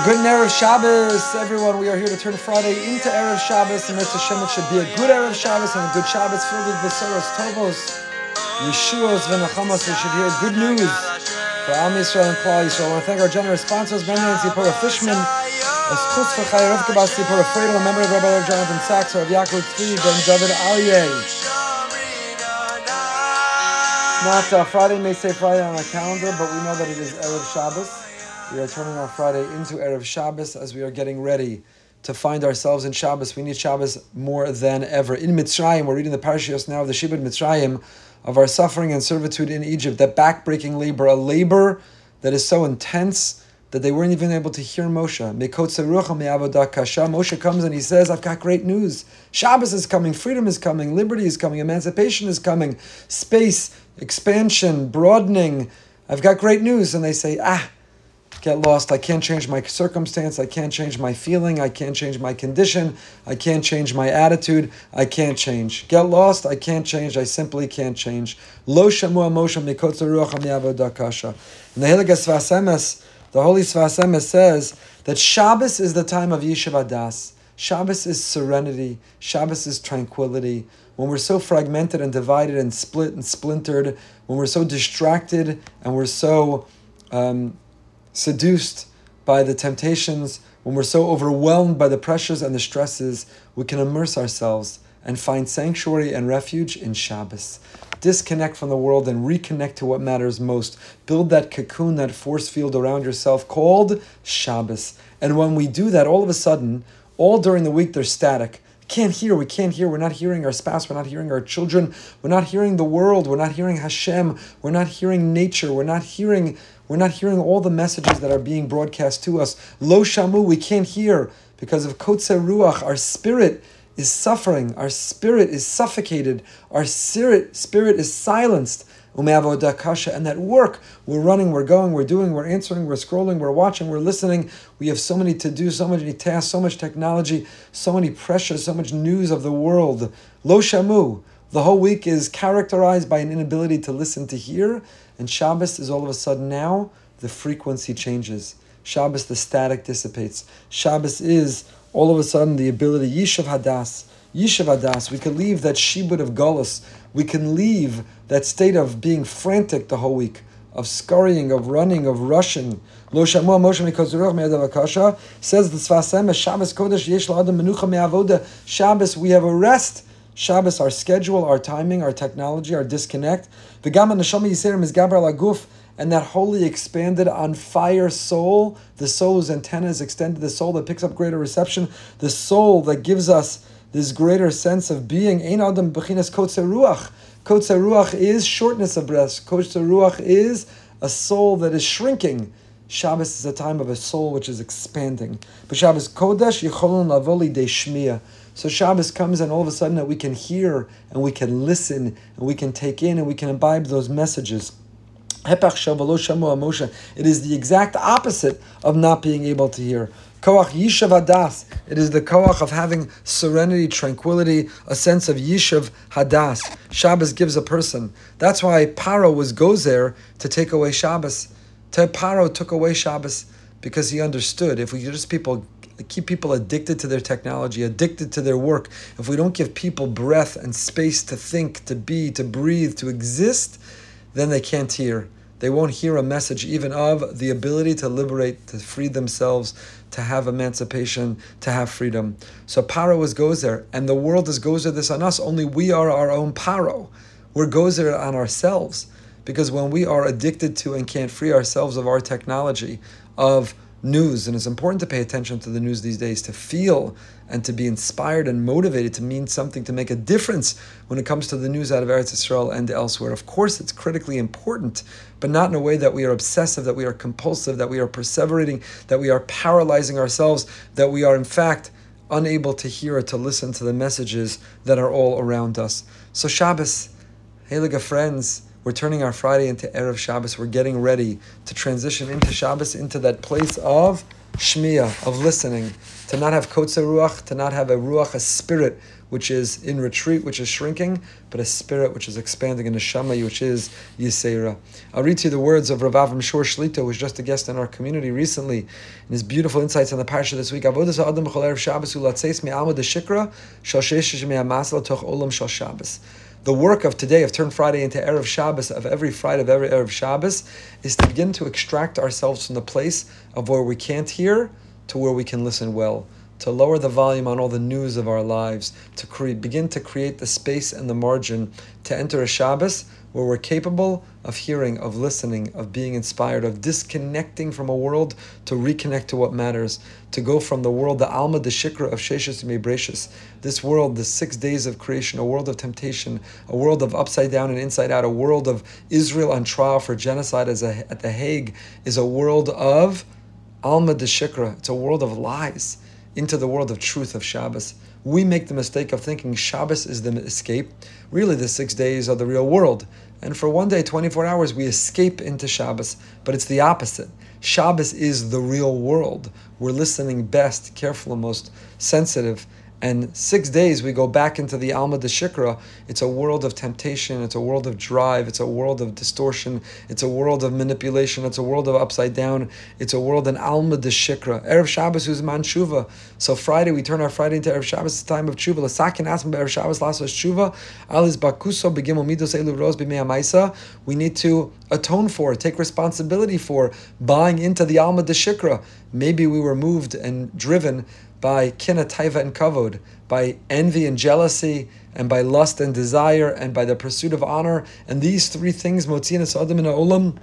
A good Erev Shabbos, everyone. We are here to turn Friday into Erev Shabbos, and Mitzvah Shem, it should be a good Erev Shabbos and a good Shabbos filled with Besoros, Tovos, Yeshuos, Venachamos. We should hear good news for Am Yisrael and Klal Yisrael. I want to thank our generous sponsors, Ben Nancy Pora Fishman, Eschutz for Chai Rav Kabasi Pora Fredel, a member of Rabbi Jonathan Sacks, Rav Yaakov Tzvi, Ben David Aryeh. Not uh, Friday, may say Friday on our calendar, but we know that it is Erev Shabbos. We are turning our Friday into Erev Shabbos as we are getting ready to find ourselves in Shabbos. We need Shabbos more than ever. In Mitzrayim, we're reading the parashiyos now of the Shibud Mitzrayim of our suffering and servitude in Egypt, that backbreaking labor, a labor that is so intense that they weren't even able to hear Moshe. Moshe comes and he says, I've got great news. Shabbos is coming, freedom is coming, liberty is coming, emancipation is coming, space, expansion, broadening. I've got great news. And they say, ah, get lost. I can't change my circumstance. I can't change my feeling. I can't change my condition. I can't change my attitude. I can't change. Get lost. I can't change. I simply can't change. Lo shamu Moshe mikotza ruach. And the Hiligas Vasemes, the Holy Sfas Emes says that Shabbos is the time of Yeshiva Das. Shabbos is serenity. Shabbos is tranquility. When we're so fragmented and divided and split and splintered, when we're so distracted and we're so um, seduced by the temptations, when we're so overwhelmed by the pressures and the stresses, we can immerse ourselves and find sanctuary and refuge in Shabbos. Disconnect from the world and reconnect to what matters most. Build that cocoon, that force field around yourself called Shabbos. And when we do that, all of a sudden, all during the week, they're static can't hear, we can't hear, we're not hearing our spouse, we're not hearing our children, we're not hearing the world, we're not hearing Hashem, we're not hearing nature, we're not hearing we're not hearing all the messages that are being broadcast to us. Lo shamu, we can't hear because of kotze ruach, our spirit is suffering, our spirit is suffocated, our spirit, spirit is silenced. And that work, we're running, we're going, we're doing, we're answering, we're scrolling, we're watching, we're listening. We have so many to do, so many tasks, so much technology, so many pressures, so much news of the world. Lo shamu. The whole week is characterized by an inability to listen to hear, and Shabbos is all of a sudden now the frequency changes. Shabbos, the static dissipates. Shabbos is all of a sudden the ability, Yishav Hadas, Yishav Hadas. We can leave that shibud of Golas. We can leave that state of being frantic the whole week, of scurrying, of running, of rushing. Lo Shamu Moshe Mikozuruch Me'adavakasha says the Sfasem Shabbos Kodesh Yesh La'adam Menucha Me'avoda. Shabbos, we have a rest Shabbos, our schedule, our timing, our technology, our disconnect. The Gama Neshama Yisrael is Gabar Laguf, and that holy expanded on fire soul, the soul whose antenna is extended, the soul that picks up greater reception, the soul that gives us this greater sense of being. Ein Adam Bechinas Kotze Ruach. Kotze Ruach is shortness of breath. Kotze Ruach is a soul that is shrinking. Shabbos is a time of a soul which is expanding. But Shabbos Kodesh Yicholon Lavoli De Shmiya. So Shabbos comes and all of a sudden that we can hear and we can listen and we can take in and we can imbibe those messages. It is the exact opposite of not being able to hear. Koach Yishav Hadas. It is the koach of having serenity, tranquility, a sense of Yishav Hadas. Shabbos gives a person. That's why Paro was gozer to take away Shabbos. Paro took away Shabbos because he understood if we just people keep people addicted to their technology, addicted to their work, if we don't give people breath and space to think, to be, to breathe, to exist, then they can't hear. They won't hear a message even of the ability to liberate, to free themselves, to have emancipation, to have freedom. So Paro is Gozer, and the world is Gozer this on us. Only we are our own Paro. We're Gozer on ourselves. Because when we are addicted to and can't free ourselves of our technology, of news, and it's important to pay attention to the news these days, to feel and to be inspired and motivated to mean something, to make a difference when it comes to the news out of Eretz Israel and elsewhere. Of course, it's critically important, but not in a way that we are obsessive, that we are compulsive, that we are perseverating, that we are paralyzing ourselves, that we are in fact unable to hear or to listen to the messages that are all around us. So Shabbos, Heliga friends, we're turning our Friday into Erev Shabbos. We're getting ready to transition into Shabbos, into that place of shmiya, of listening, to not have kotze ruach, to not have a ruach, a spirit which is in retreat, which is shrinking, but a spirit which is expanding in the shama, which is Yisera. I'll read to you the words of Rav Avram Shor Shlita, who was just a guest in our community recently, in his beautiful insights on the parsha this week. Adam Shabbos Deshikra Shal Toch Olam Shal Shabbos. The work of today, of Turn Friday into Erev Shabbos, of every Friday, of every Erev Shabbos, is to begin to extract ourselves from the place of where we can't hear to where we can listen well to lower the volume on all the news of our lives, to create, begin to create the space and the margin to enter a Shabbos where we're capable of hearing, of listening, of being inspired, of disconnecting from a world to reconnect to what matters, to go from the world, the Alma, the Shikra of Sheshis Mebreshis, this world, the six days of creation, a world of temptation, a world of upside down and inside out, a world of Israel on trial for genocide as a, at The Hague, is a world of Alma de Shikra. It's a world of lies into the world of truth of Shabbos. We make the mistake of thinking Shabbos is the escape. Really, the six days are the real world. And for one day, 24 hours, we escape into Shabbos. But it's the opposite. Shabbos is the real world. We're listening best, careful, and most sensitive and six days we go back into the Alma de Shikra. It's a world of temptation, it's a world of drive, it's a world of distortion, it's a world of manipulation, it's a world of upside down, it's a world in Alma de Shikra. Erev Shabbos is Man Shuva. So Friday, we turn our Friday into Erev Shabbos, it's time of Tshuva. Lasakin asma Erev Shabbos lasos Tshuva. Alis bakuso begimel midos elu ros b'mei We need to atone for, take responsibility for buying into the Alma de Shikra. Maybe we were moved and driven by kina taiva and kavod, by envy and jealousy, and by lust and desire, and by the pursuit of honor. And these three things, motzinas adam in olam,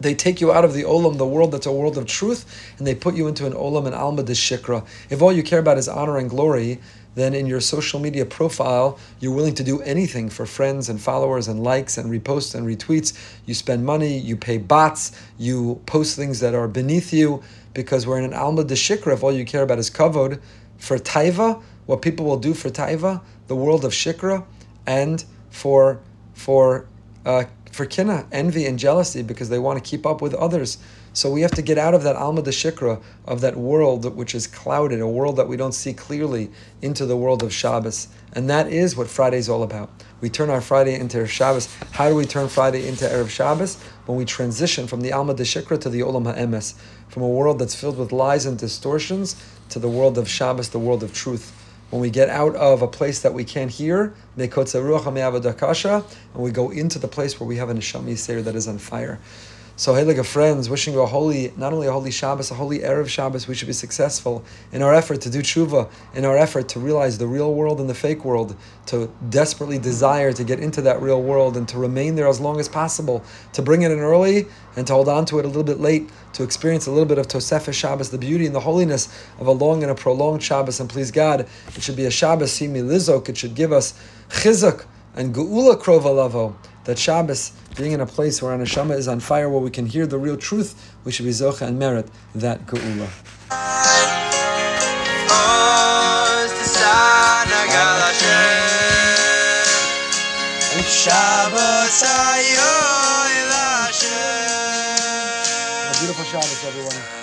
they take you out of the olam, the world that's a world of truth, and they put you into an olam and alma de shikra. If all you care about is honor and glory, then in your social media profile, you're willing to do anything for friends and followers and likes and reposts and retweets. You spend money, you pay bots, you post things that are beneath you because we're in an Alma de Shikra. If all you care about is kavod, for Taiva, what people will do for Taiva, the world of Shikra, and for for uh, for kina, envy and jealousy, because they want to keep up with others. So we have to get out of that alma de shikra, of that world which is clouded, a world that we don't see clearly, into the world of Shabbos. And that is what Friday is all about. We turn our Friday into Erev Shabbos. How do we turn Friday into Erev Shabbos? When we transition from the alma de shikra to the olam ha'emes, from a world that's filled with lies and distortions to the world of Shabbos, the world of truth when we get out of a place that we can't hear, and we go into the place where we have a neshama yisrael that is on fire. So, hey, like friends, wishing you a holy, not only a holy Shabbos, a holy Erev Shabbos, we should be successful in our effort to do tshuva, in our effort to realize the real world and the fake world, to desperately desire to get into that real world and to remain there as long as possible, to bring it in early and to hold on to it a little bit late, to experience a little bit of Tosefah Shabbos, the beauty and the holiness of a long and a prolonged Shabbos. And please God, it should be a Shabbos, simi lizok, it should give us chizuk and geula krova lavo that Shabbos, being in a place where our neshama is on fire, where we can hear the real truth, we should be zocha and merit that geula. A beautiful Shabbos, everyone.